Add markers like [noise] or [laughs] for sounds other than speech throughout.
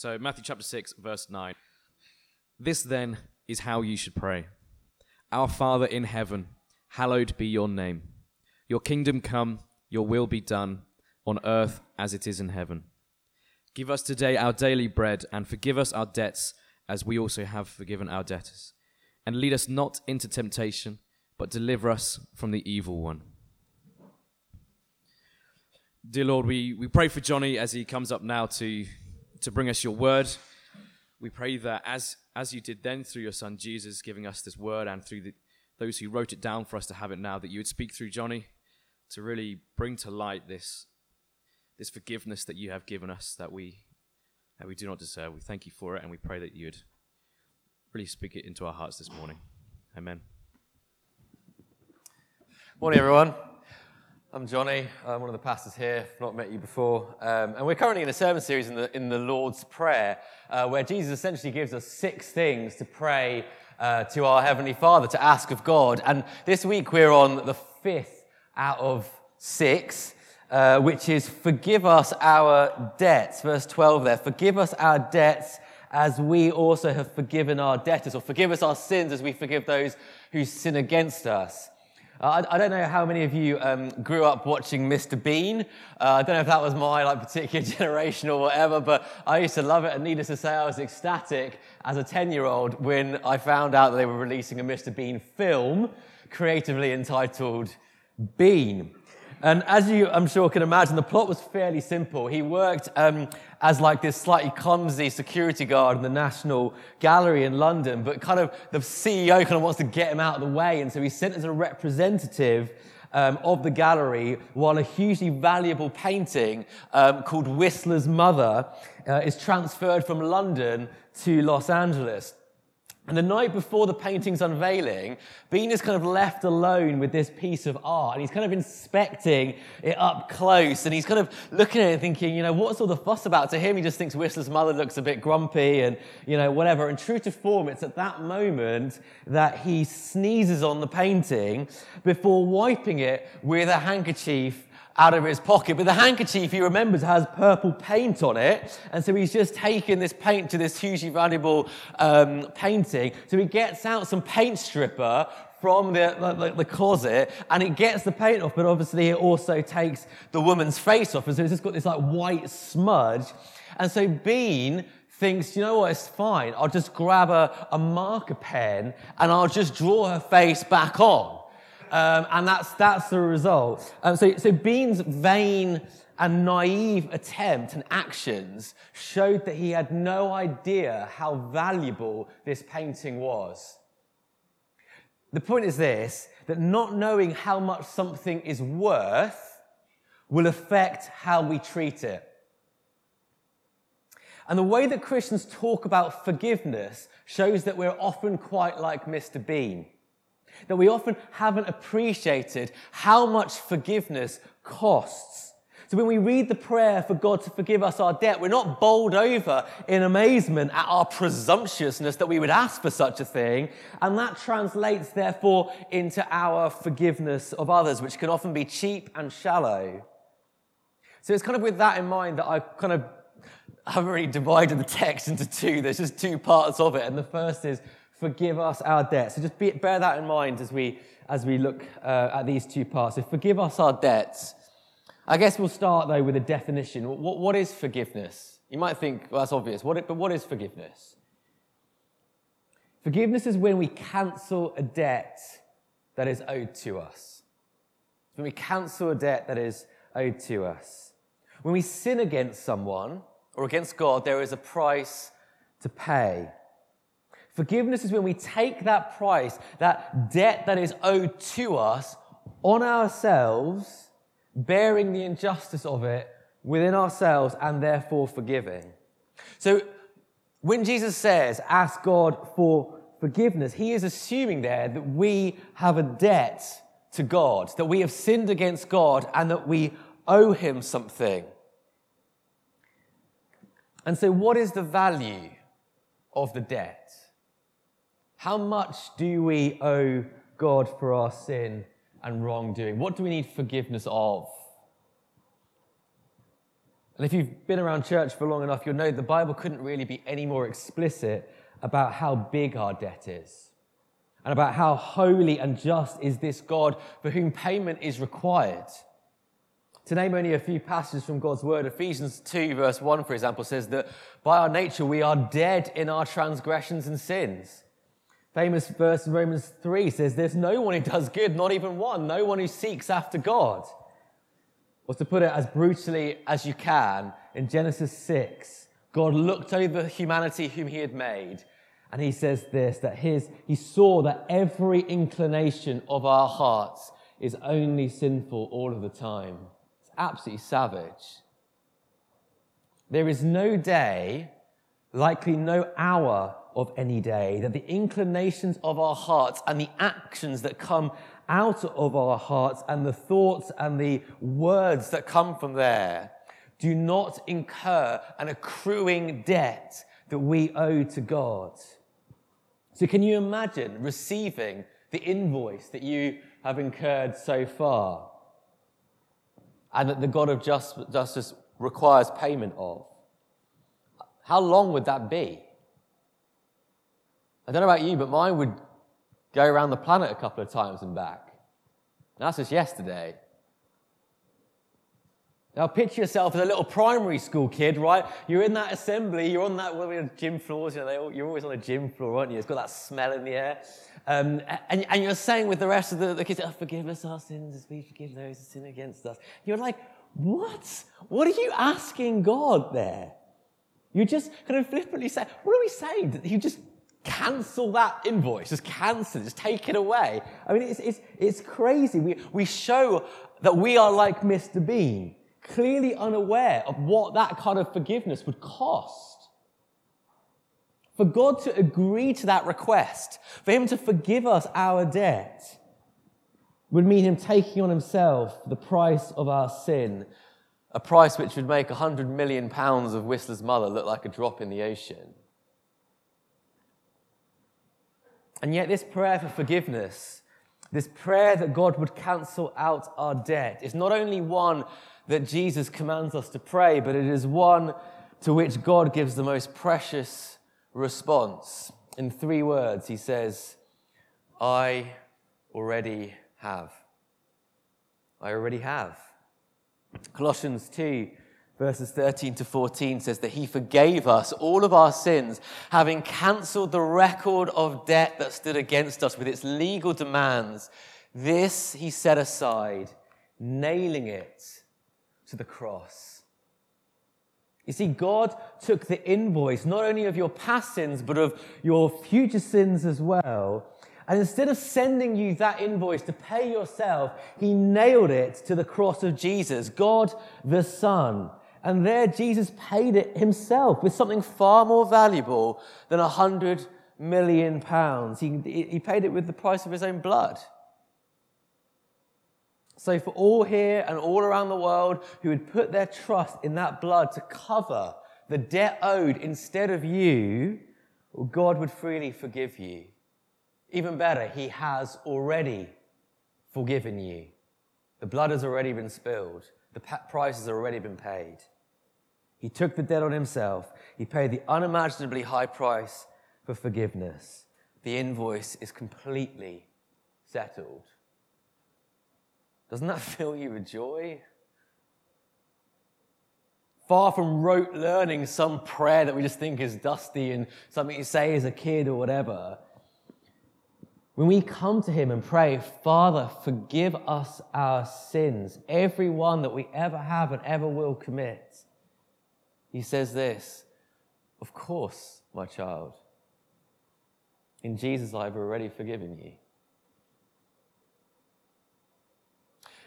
So, Matthew chapter 6, verse 9. This then is how you should pray Our Father in heaven, hallowed be your name. Your kingdom come, your will be done, on earth as it is in heaven. Give us today our daily bread, and forgive us our debts as we also have forgiven our debtors. And lead us not into temptation, but deliver us from the evil one. Dear Lord, we, we pray for Johnny as he comes up now to, to bring us your word. We pray that as, as you did then through your son Jesus giving us this word and through the, those who wrote it down for us to have it now, that you would speak through Johnny to really bring to light this, this forgiveness that you have given us that we, that we do not deserve. We thank you for it and we pray that you would really speak it into our hearts this morning. Amen. Morning, everyone. I'm Johnny. I'm one of the pastors here. I've not met you before. Um, and we're currently in a sermon series in the, in the Lord's Prayer, uh, where Jesus essentially gives us six things to pray uh, to our Heavenly Father, to ask of God. And this week we're on the fifth out of six, uh, which is forgive us our debts. Verse 12 there. Forgive us our debts as we also have forgiven our debtors, or forgive us our sins as we forgive those who sin against us. Uh, I, I, don't know how many of you um, grew up watching Mr. Bean. Uh, I don't know if that was my like particular [laughs] generation or whatever, but I used to love it. And needless to say, I was ecstatic as a 10 year old when I found out that they were releasing a Mr. Bean film creatively entitled Bean. And as you, I'm sure, can imagine, the plot was fairly simple. He worked um, as like this slightly clumsy security guard in the National Gallery in London, but kind of the CEO kind of wants to get him out of the way, and so he's sent as a representative um, of the gallery while a hugely valuable painting um, called Whistler's Mother uh, is transferred from London to Los Angeles. And the night before the painting's unveiling, Bean is kind of left alone with this piece of art and he's kind of inspecting it up close and he's kind of looking at it thinking, you know, what's all the fuss about? To him, he just thinks Whistler's mother looks a bit grumpy and, you know, whatever. And true to form, it's at that moment that he sneezes on the painting before wiping it with a handkerchief out of his pocket. But the handkerchief, he remembers, has purple paint on it. And so he's just taken this paint to this hugely valuable um, painting. So he gets out some paint stripper from the, the, the, closet and it gets the paint off, but obviously it also takes the woman's face off. And so it's just got this like white smudge. And so Bean thinks, you know what, it's fine. I'll just grab a, a marker pen and I'll just draw her face back on. Um, and that's, that's the result. Um, so, so Bean's vain and naive attempt and actions showed that he had no idea how valuable this painting was. The point is this that not knowing how much something is worth will affect how we treat it. And the way that Christians talk about forgiveness shows that we're often quite like Mr. Bean that we often haven't appreciated how much forgiveness costs. So when we read the prayer for God to forgive us our debt, we're not bowled over in amazement at our presumptuousness that we would ask for such a thing. And that translates, therefore, into our forgiveness of others, which can often be cheap and shallow. So it's kind of with that in mind that I kind of [laughs] haven't really divided the text into two. There's just two parts of it. And the first is forgive us our debts. So just be, bear that in mind as we, as we look uh, at these two parts. So forgive us our debts. I guess we'll start though with a definition. What, what is forgiveness? You might think, well, that's obvious, what, but what is forgiveness? Forgiveness is when we cancel a debt that is owed to us. When we cancel a debt that is owed to us. When we sin against someone or against God, there is a price to pay. Forgiveness is when we take that price, that debt that is owed to us, on ourselves, bearing the injustice of it within ourselves, and therefore forgiving. So, when Jesus says, ask God for forgiveness, he is assuming there that we have a debt to God, that we have sinned against God, and that we owe him something. And so, what is the value of the debt? How much do we owe God for our sin and wrongdoing? What do we need forgiveness of? And if you've been around church for long enough, you'll know the Bible couldn't really be any more explicit about how big our debt is and about how holy and just is this God for whom payment is required. To name only a few passages from God's word, Ephesians 2, verse 1, for example, says that by our nature we are dead in our transgressions and sins. Famous verse in Romans 3 says, There's no one who does good, not even one, no one who seeks after God. Or to put it as brutally as you can, in Genesis 6, God looked over humanity whom he had made, and he says this that his, he saw that every inclination of our hearts is only sinful all of the time It's absolutely savage. There is no day, likely no hour of any day, that the inclinations of our hearts and the actions that come out of our hearts and the thoughts and the words that come from there do not incur an accruing debt that we owe to God. So, can you imagine receiving the invoice that you have incurred so far? and that the God of justice requires payment of. How long would that be? I don't know about you, but mine would go around the planet a couple of times and back. And that's just yesterday. Now, picture yourself as a little primary school kid, right? You're in that assembly, you're on that well, gym floors, you know, you're always on a gym floor, aren't you? It's got that smell in the air. Um, and, and, you're saying with the rest of the, the kids, oh, forgive us our sins as we forgive those who sin against us. You're like, what? What are you asking God there? You just kind of flippantly say, what are we saying? You just cancel that invoice, just cancel it, just take it away. I mean, it's, it's, it's crazy. We, we show that we are like Mr. Bean, clearly unaware of what that kind of forgiveness would cost. For God to agree to that request, for Him to forgive us our debt, would mean Him taking on Himself the price of our sin, a price which would make 100 million pounds of Whistler's mother look like a drop in the ocean. And yet, this prayer for forgiveness, this prayer that God would cancel out our debt, is not only one that Jesus commands us to pray, but it is one to which God gives the most precious response. In three words, he says, I already have. I already have. Colossians 2, verses 13 to 14 says that he forgave us all of our sins, having cancelled the record of debt that stood against us with its legal demands. This he set aside, nailing it to the cross. You see, God took the invoice not only of your past sins, but of your future sins as well. And instead of sending you that invoice to pay yourself, He nailed it to the cross of Jesus, God the Son. And there, Jesus paid it Himself with something far more valuable than a hundred million pounds. He, he paid it with the price of His own blood. So, for all here and all around the world who would put their trust in that blood to cover the debt owed instead of you, well, God would freely forgive you. Even better, He has already forgiven you. The blood has already been spilled, the price has already been paid. He took the debt on Himself, He paid the unimaginably high price for forgiveness. The invoice is completely settled. Doesn't that [laughs] fill you with joy? Far from rote learning some prayer that we just think is dusty and something you say as a kid or whatever. When we come to Him and pray, Father, forgive us our sins, every one that we ever have and ever will commit, He says this Of course, my child. In Jesus, I've already forgiven you.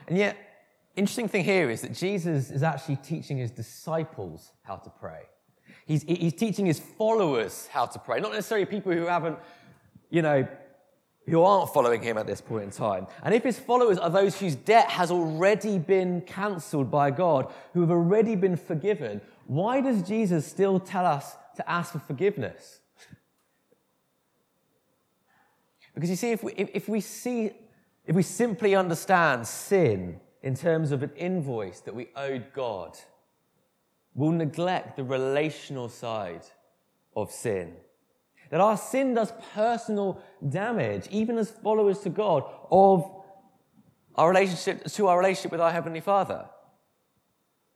And yet, interesting thing here is that Jesus is actually teaching his disciples how to pray. He's, he's teaching his followers how to pray, not necessarily people who haven't, you know, who aren't following him at this point in time. And if his followers are those whose debt has already been cancelled by God, who have already been forgiven, why does Jesus still tell us to ask for forgiveness? Because you see, if we, if, we see if we simply understand sin in terms of an invoice that we owed God, we'll neglect the relational side of sin. That our sin does personal damage, even as followers to God, of our relationship to our relationship with our Heavenly Father.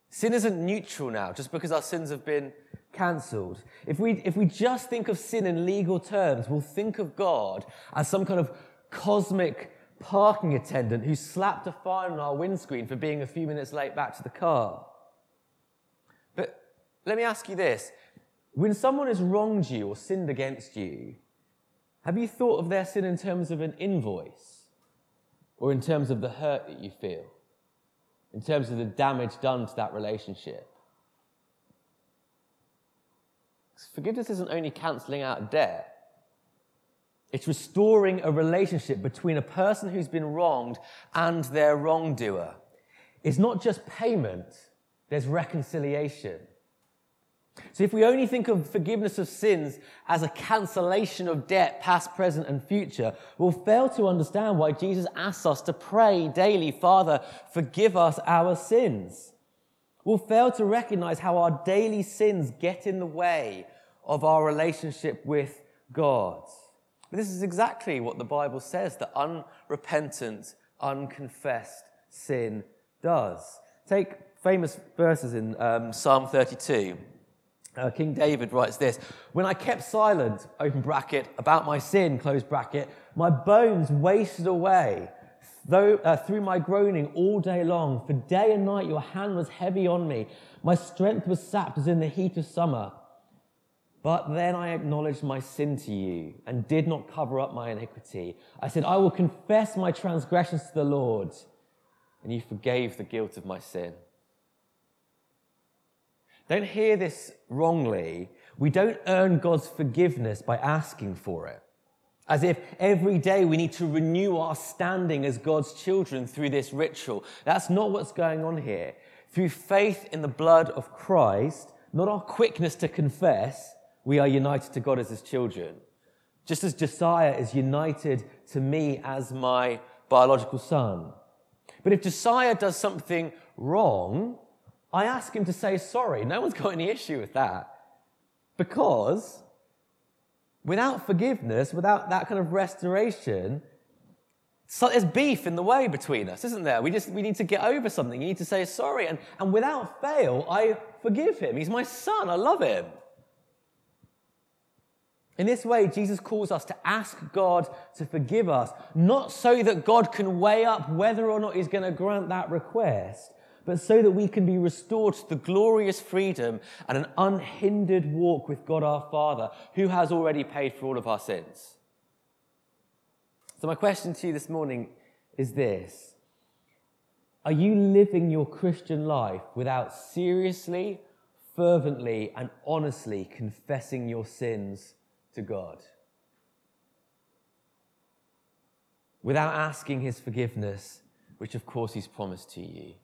Sin isn't neutral now just because our sins have been cancelled. If we, if we just think of sin in legal terms, we'll think of God as some kind of cosmic parking attendant who slapped a fine on our windscreen for being a few minutes late back to the car. But let me ask you this when someone has wronged you or sinned against you, have you thought of their sin in terms of an invoice or in terms of the hurt that you feel? In terms of the damage done to that relationship? Forgiveness isn't only cancelling out debt, it's restoring a relationship between a person who's been wronged and their wrongdoer. It's not just payment, there's reconciliation. So, if we only think of forgiveness of sins as a cancellation of debt, past, present, and future, we'll fail to understand why Jesus asks us to pray daily, Father, forgive us our sins. We'll fail to recognize how our daily sins get in the way of our relationship with God. But this is exactly what the Bible says that unrepentant, unconfessed sin does. Take famous verses in um, Psalm 32. Uh, King David writes this When I kept silent, open bracket, about my sin, close bracket, my bones wasted away though, uh, through my groaning all day long. For day and night your hand was heavy on me. My strength was sapped as in the heat of summer. But then I acknowledged my sin to you and did not cover up my iniquity. I said, I will confess my transgressions to the Lord, and you forgave the guilt of my sin. Don't hear this wrongly. We don't earn God's forgiveness by asking for it. As if every day we need to renew our standing as God's children through this ritual. That's not what's going on here. Through faith in the blood of Christ, not our quickness to confess, we are united to God as his children. Just as Josiah is united to me as my biological son. But if Josiah does something wrong, I ask him to say sorry. No one's got any issue with that. Because without forgiveness, without that kind of restoration, so there's beef in the way between us, isn't there? We just we need to get over something. You need to say sorry. And, and without fail, I forgive him. He's my son. I love him. In this way, Jesus calls us to ask God to forgive us, not so that God can weigh up whether or not He's going to grant that request, but so that we can be restored to the glorious freedom and an unhindered walk with God our Father, who has already paid for all of our sins. So, my question to you this morning is this Are you living your Christian life without seriously, fervently, and honestly confessing your sins? to God. Without asking his forgiveness, which of course he's promised to you.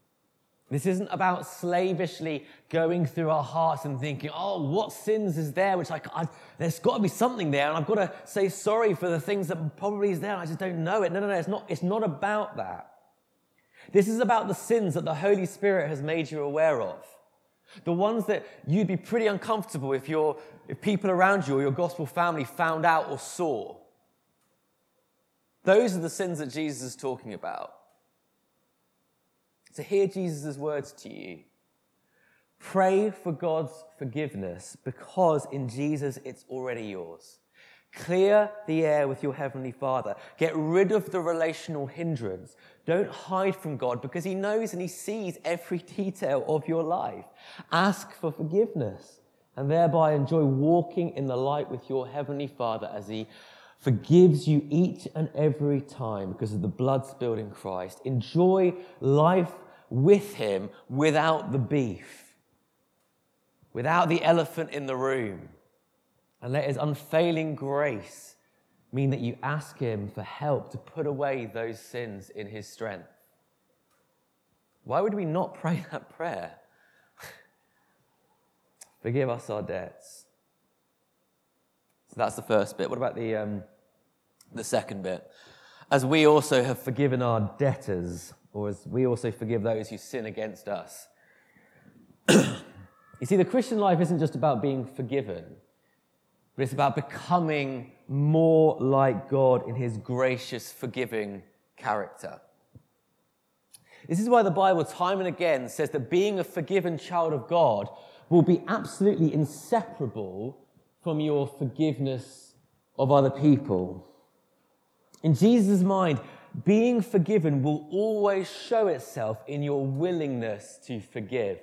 This isn't about slavishly going through our hearts and thinking, oh, what sins is there? Which, like, I, there's got to be something there, and I've got to say sorry for the things that probably is there, I just don't know it. No, no, no, it's not, it's not about that. This is about the sins that the Holy Spirit has made you aware of. The ones that you'd be pretty uncomfortable if, your, if people around you or your gospel family found out or saw. Those are the sins that Jesus is talking about. To hear Jesus' words to you, pray for God's forgiveness because in Jesus it's already yours. Clear the air with your Heavenly Father. Get rid of the relational hindrance. Don't hide from God because He knows and He sees every detail of your life. Ask for forgiveness and thereby enjoy walking in the light with your Heavenly Father as He forgives you each and every time because of the blood spilled in Christ. Enjoy life with Him without the beef, without the elephant in the room and let his unfailing grace mean that you ask him for help to put away those sins in his strength. Why would we not pray [laughs] that prayer? [laughs] Forgive us our debts. So that's the first bit. What about the, um, the second bit? As we also have forgiven our debtors, or as we also forgive those who sin against us. [clears throat] You see, the Christian life isn't just about being forgiven, but it's about becoming more like God in his gracious, forgiving character. This is why the Bible, time and again, says that being a forgiven child of God will be absolutely inseparable from your forgiveness of other people. In Jesus' mind, being forgiven will always show itself in your willingness to forgive.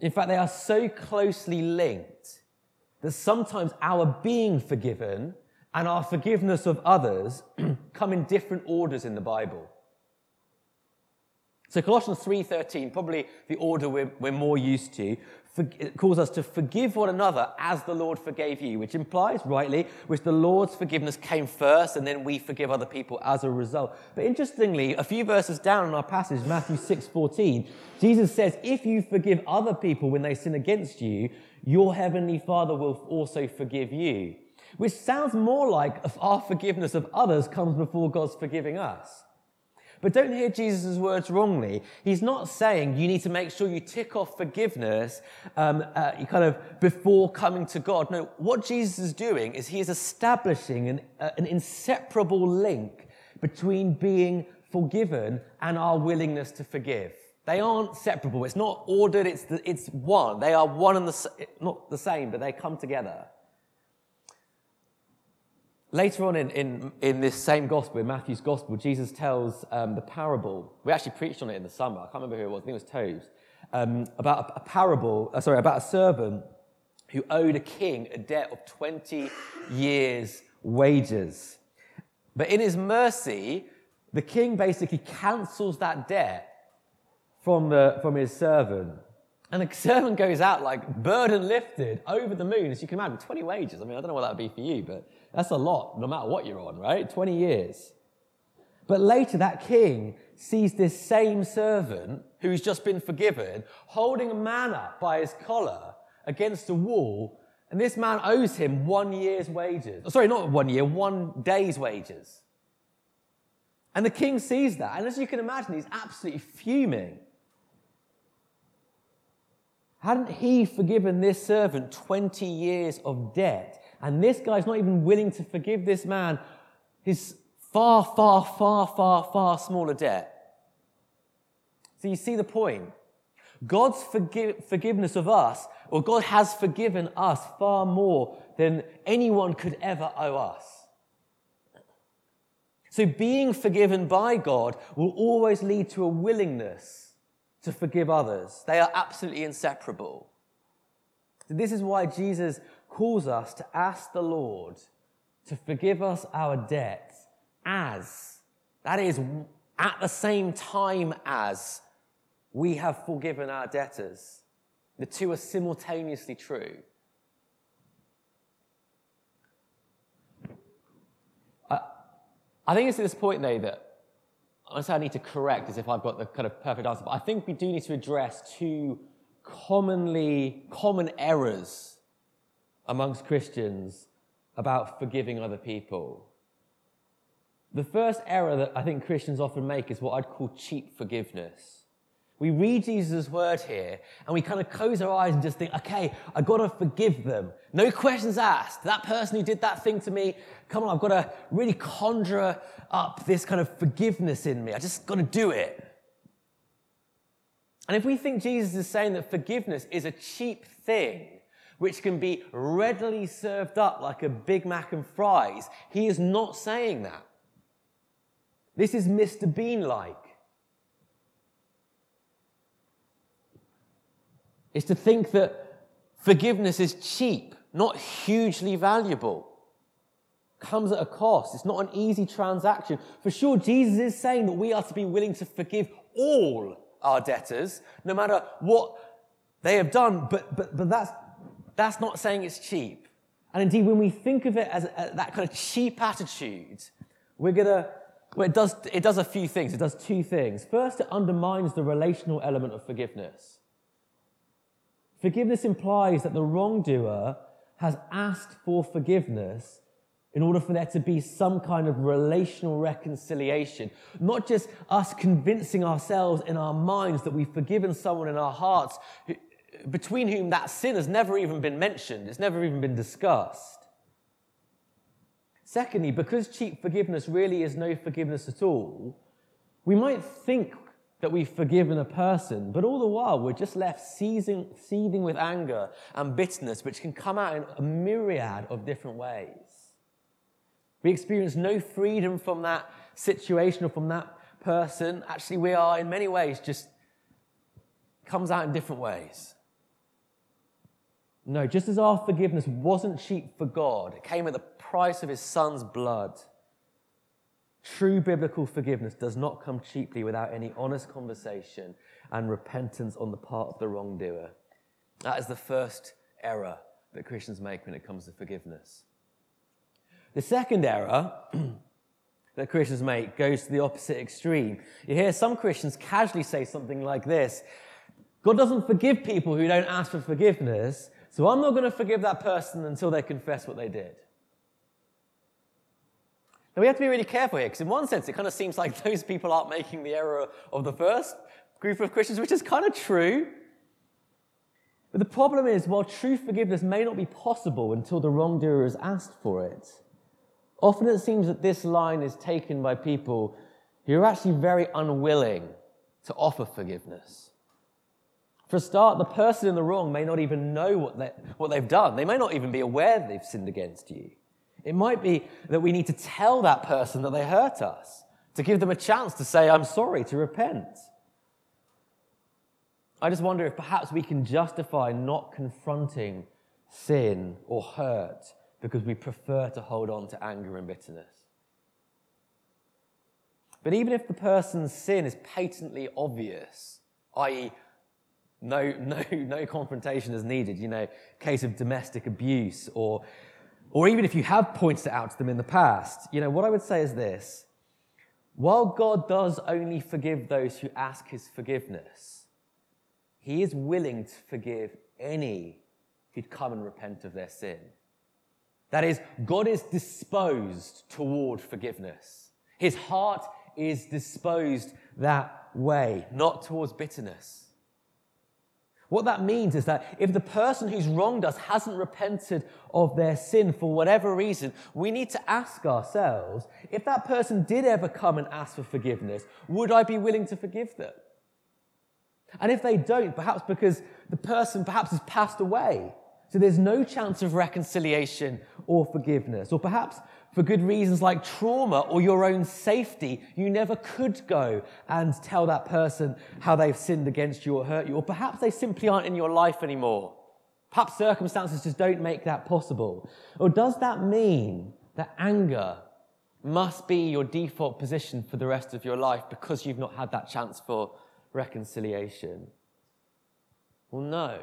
In fact, they are so closely linked that sometimes our being forgiven and our forgiveness of others [clears throat] come in different orders in the Bible. So Colossians 3:13, probably the order we're, we're more used to, for, calls us to forgive one another as the Lord forgave you, which implies, rightly, which the Lord's forgiveness came first, and then we forgive other people as a result. But interestingly, a few verses down in our passage, Matthew 6:14, Jesus says, "If you forgive other people when they sin against you, your heavenly Father will also forgive you." Which sounds more like our forgiveness of others comes before God's forgiving us. But don't hear Jesus' words wrongly. He's not saying you need to make sure you tick off forgiveness um, uh, kind of before coming to God. No, what Jesus is doing is he is establishing an, uh, an inseparable link between being forgiven and our willingness to forgive. They aren't separable. It's not ordered. It's, the, it's one. They are one and the, not the same, but they come together. Later on in, in, in this same gospel, in Matthew's gospel, Jesus tells um, the parable. We actually preached on it in the summer. I can't remember who it was. I think it was Toves. Um, about a, a parable, uh, sorry, about a servant who owed a king a debt of 20 years' wages. But in his mercy, the king basically cancels that debt from, the, from his servant. And the [laughs] servant goes out like burden lifted over the moon, as you can imagine, 20 wages. I mean, I don't know what that would be for you, but that's a lot, no matter what you're on, right? 20 years. But later, that king sees this same servant who's just been forgiven holding a man up by his collar against a wall, and this man owes him one year's wages. Oh, sorry, not one year, one day's wages. And the king sees that, and as you can imagine, he's absolutely fuming. Hadn't he forgiven this servant 20 years of debt? And this guy's not even willing to forgive this man his far, far, far, far, far smaller debt. So you see the point. God's forgive, forgiveness of us, or God has forgiven us far more than anyone could ever owe us. So being forgiven by God will always lead to a willingness to forgive others. They are absolutely inseparable. This is why Jesus calls us to ask the Lord to forgive us our debt as, that is, at the same time as we have forgiven our debtors. The two are simultaneously true. I, I think it's at this point, though, that honestly I need to correct as if I've got the kind of perfect answer, but I think we do need to address two commonly common errors amongst Christians about forgiving other people. The first error that I think Christians often make is what I'd call cheap forgiveness. We read Jesus' word here and we kind of close our eyes and just think, okay, I've got to forgive them. No questions asked. That person who did that thing to me, come on, I've got to really conjure up this kind of forgiveness in me. I just got to do it. And if we think Jesus is saying that forgiveness is a cheap thing, which can be readily served up like a Big Mac and fries. He is not saying that. This is Mr. Bean like. It's to think that forgiveness is cheap, not hugely valuable. Comes at a cost. It's not an easy transaction. For sure, Jesus is saying that we are to be willing to forgive all our debtors, no matter what they have done. But, but, but that's that's not saying it's cheap. And indeed, when we think of it as a, that kind of cheap attitude, we're going to, well, it does, it does a few things. It does two things. First, it undermines the relational element of forgiveness. Forgiveness implies that the wrongdoer has asked for forgiveness in order for there to be some kind of relational reconciliation. Not just us convincing ourselves in our minds that we've forgiven someone in our hearts between whom that sin has never even been mentioned, it's never even been discussed. Secondly, because cheap forgiveness really is no forgiveness at all, we might think that we've forgiven a person, but all the while we're just left seething, seething with anger and bitterness, which can come out in a myriad of different ways. We experience no freedom from that situation or from that person. Actually, we are in many ways just comes out in different ways. No, just as our forgiveness wasn't cheap for God, it came at the price of his son's blood. True biblical forgiveness does not come cheaply without any honest conversation and repentance on the part of the wrongdoer. That is the first error that Christians make when it comes to forgiveness. The second error [clears throat] that Christians make goes to the opposite extreme. You hear some Christians casually say something like this God doesn't forgive people who don't ask for forgiveness, so I'm not going to forgive that person until they confess what they did. Now we have to be really careful here, because in one sense, it kind of seems like [laughs] those people aren't making the error of the first group of Christians, which is kind of true. But the problem is, while true forgiveness may not be possible until the wrongdoer has asked for it, often it seems that this line is taken by people who are actually very unwilling to offer forgiveness. For a start, the person in the wrong may not even know what, they, what they've done. They may not even be aware they've sinned against you. It might be that we need to tell that person that they hurt us, to give them a chance to say, I'm sorry, to repent. I just wonder if perhaps we can justify not confronting sin or hurt because we prefer to hold on to anger and bitterness. But even if the person's sin is patently obvious, i.e., no, no, no confrontation is needed. You know, case of domestic abuse, or, or even if you have pointed it out to them in the past. You know, what I would say is this while God does only forgive those who ask his forgiveness, he is willing to forgive any who'd come and repent of their sin. That is, God is disposed toward forgiveness. His heart is disposed that way, not towards bitterness. What that means is that if the person who's wronged us hasn't repented of their sin for whatever reason, we need to ask ourselves if that person did ever come and ask for forgiveness, would I be willing to forgive them? And if they don't, perhaps because the person perhaps has passed away, so there's no chance of reconciliation or forgiveness, or perhaps for good reasons like trauma or your own safety, you never could go and tell that person how they've sinned against you or hurt you. Or perhaps they simply aren't in your life anymore. Perhaps circumstances just don't make that possible. Or does that mean that anger must be your default position for the rest of your life because you've not had that chance for reconciliation? Well, no.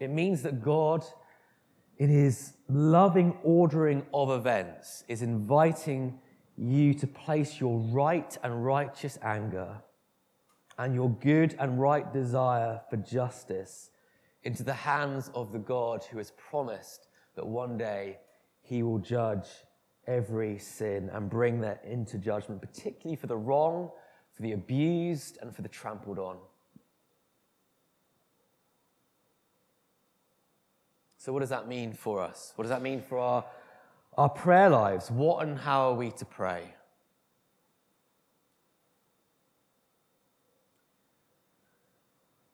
It means that God in his loving ordering of events, is inviting you to place your right and righteous anger and your good and right desire for justice into the hands of the God who has promised that one day he will judge every sin and bring that into judgment, particularly for the wrong, for the abused, and for the trampled on. So, what does that mean for us? What does that mean for our, our prayer lives? What and how are we to pray?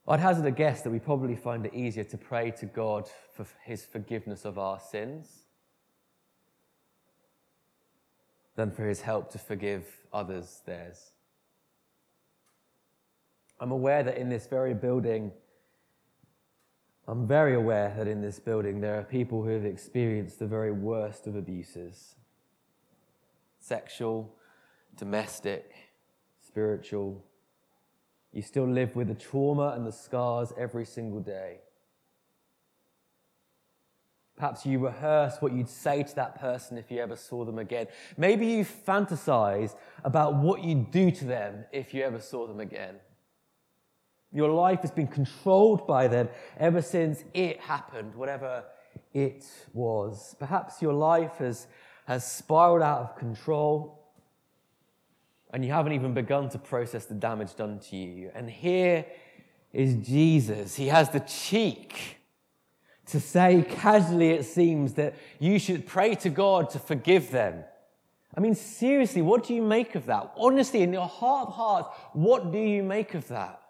I'd hazard a guess that we probably find it easier to pray to God for his forgiveness of our sins than for his help to forgive others theirs. I'm aware that in this very building, I'm very aware that in this building there are people who have experienced the very worst of abuses sexual, domestic, spiritual. You still live with the trauma and the scars every single day. Perhaps you rehearse what you'd say to that person if you ever saw them again. Maybe you fantasize about what you'd do to them if you ever saw them again. Your life has been controlled by them ever since it happened, whatever it was. Perhaps your life has, has spiraled out of control and you haven't even begun to process the damage done to you. And here is Jesus. He has the cheek to say, casually it seems, that you should pray to God to forgive them. I mean, seriously, what do you make of that? Honestly, in your heart of hearts, what do you make of that?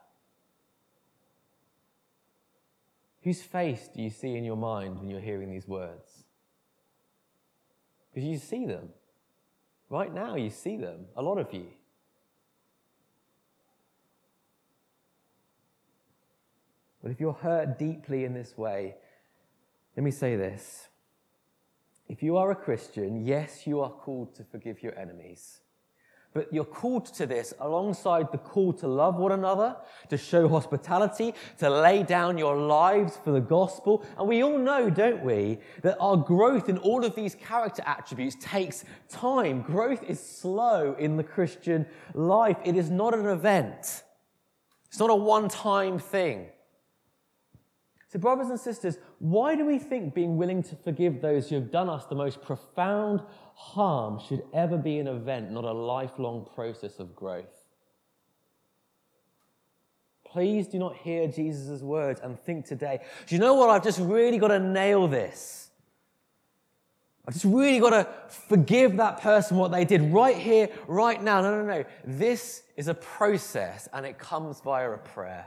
Whose face do you see in your mind when you're hearing these words? Because you see them. Right now, you see them, a lot of you. But if you're hurt deeply in this way, let me say this. If you are a Christian, yes, you are called to forgive your enemies. But you're called to this alongside the call to love one another, to show hospitality, to lay down your lives for the gospel. And we all know, don't we, that our growth in all of these character attributes takes time. Growth is slow in the Christian life. It is not an event. It's not a one time thing. So, brothers and sisters, why do we think being willing to forgive those who have done us the most profound harm should ever be an event, not a lifelong process of growth? Please do not hear Jesus' words and think today, do you know what? I've just really got to nail this. I've just really got to forgive that person what they did right here, right now. No, no, no. This is a process and it comes via a prayer.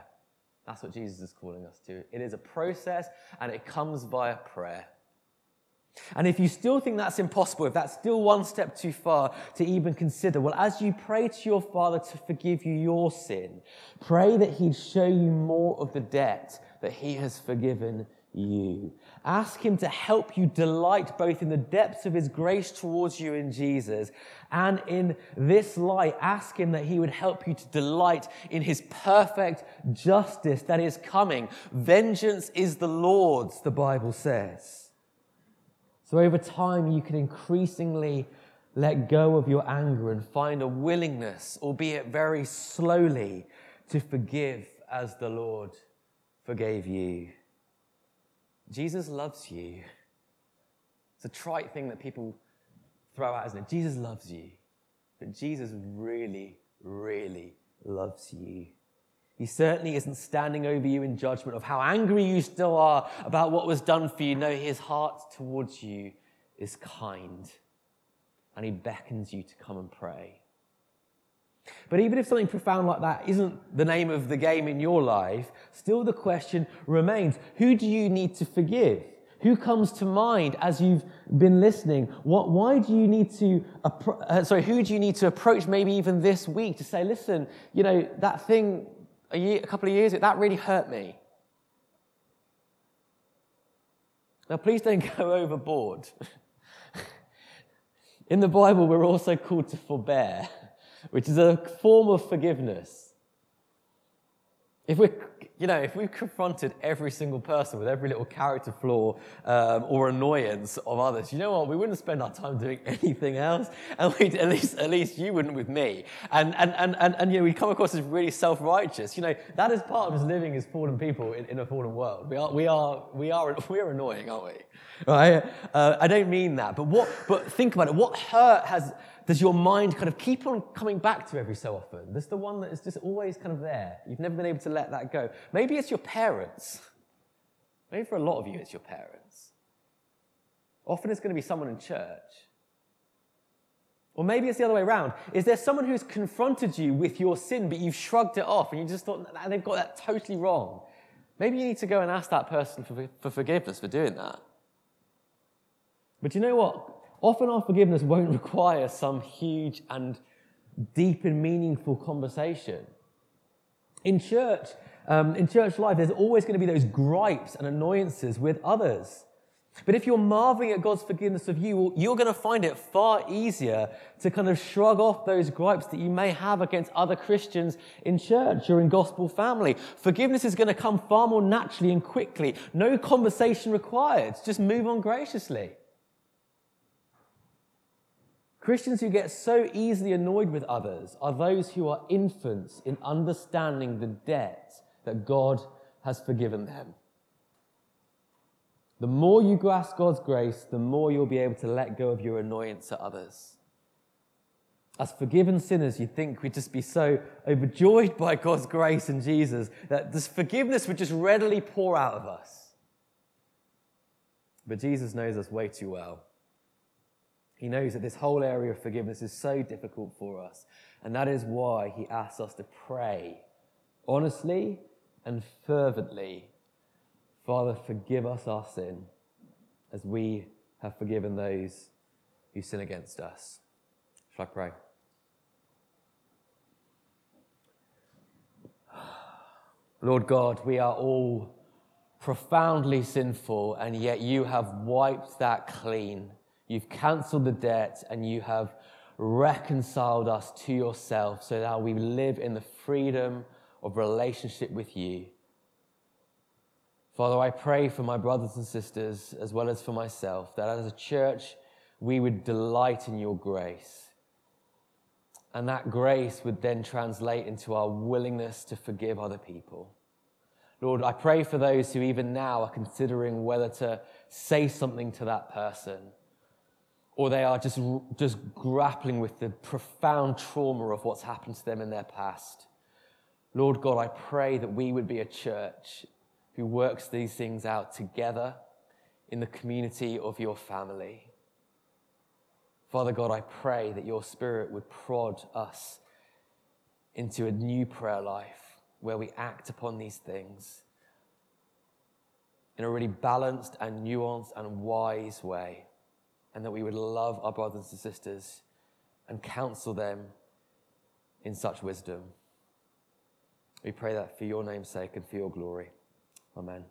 That's what Jesus is calling us to. It is a process and it comes via prayer. And if you still think that's impossible, if that's still one step too far to even consider, well, as you pray to your Father to forgive you your sin, pray that He'd show you more of the debt that He has forgiven you. Ask Him to help you delight both in the depths of His grace towards you in Jesus and in this light. Ask Him that He would help you to delight in His perfect justice that is coming. Vengeance is the Lord's, the Bible says. So over time, you can increasingly let go of your anger and find a willingness, albeit very slowly, to forgive as the Lord forgave you. Jesus loves you. It's a trite thing that people throw out, isn't it? Jesus loves you. But Jesus really, really loves you. He certainly isn't standing over you in judgment of how angry you still are about what was done for you. No, his heart towards you is kind. And he beckons you to come and pray. But even if something profound like that isn't the name of the game in your life, still the question remains who do you need to forgive? Who comes to mind as you've been listening? What, why do you need to, uh, sorry, who do you need to approach maybe even this week to say, listen, you know, that thing a, year, a couple of years ago, that really hurt me. Now, please don't [laughs] go overboard. [laughs] In the Bible, we're also called to forbear which is a form of forgiveness. If we're, you know, if we confronted every single person with every little character flaw um, or annoyance of others, you know what? We wouldn't spend our time doing [laughs] anything else, and at least, at least you wouldn't with me. And and and and, and you know, we come across as really self-righteous. You know, that is part of us living as fallen people in, in a fallen world. We are we are we are [laughs] we are annoying, aren't we? Right? Uh, I don't mean that, but what? But think about it. What hurt has does your mind kind of keep on coming back to every so often? There's the one that is just always kind of there. You've never been able to let that go. Maybe it's your parents. Maybe for a lot of you, it's your parents. Often it's going to be someone in church. Or maybe it's the other way around. Is there someone who's confronted you with your sin, but you've shrugged it off and you just thought, they've got that totally wrong? Maybe you need to go and ask that person for, for forgiveness for doing that. But you know what? Often our forgiveness won't require some huge and deep and meaningful conversation. In church, um, in church life, there's always going to be those gripes and annoyances with others. But if you're marveling at God's forgiveness of you, you're going to find it far easier to kind of shrug off those gripes that you may have against other Christians in church or in gospel family. Forgiveness is going to come far more naturally and quickly. No conversation required. Just move on graciously. Christians who get so easily annoyed with others are those who are infants in understanding the debt that God has forgiven them. The more you grasp God's grace, the more you'll be able to let go of your annoyance at others. As forgiven sinners, you'd think we'd just be so overjoyed by God's grace and Jesus that this forgiveness would just readily pour out of us. But Jesus knows us way too well. He knows that this whole area of forgiveness is so difficult for us. And that is why he asks us to pray honestly and fervently Father, forgive us our sin as we have forgiven those who sin against us. Shall I pray? Lord God, we are all profoundly sinful, and yet you have wiped that clean. You've cancelled the debt and you have reconciled us to yourself so that we live in the freedom of relationship with you. Father, I pray for my brothers and sisters as well as for myself that as a church we would delight in your grace. And that grace would then translate into our willingness to forgive other people. Lord, I pray for those who even now are considering whether to say something to that person or they are just, just grappling with the profound trauma of what's happened to them in their past. Lord God, I pray that we would be a church who works these things out together in the community of your family. Father God, I pray that your spirit would prod us into a new prayer life where we act upon these things in a really balanced and nuanced and wise way, and that we would love our brothers and sisters and counsel them in such wisdom. We pray that for your name's sake and for your glory. Amen.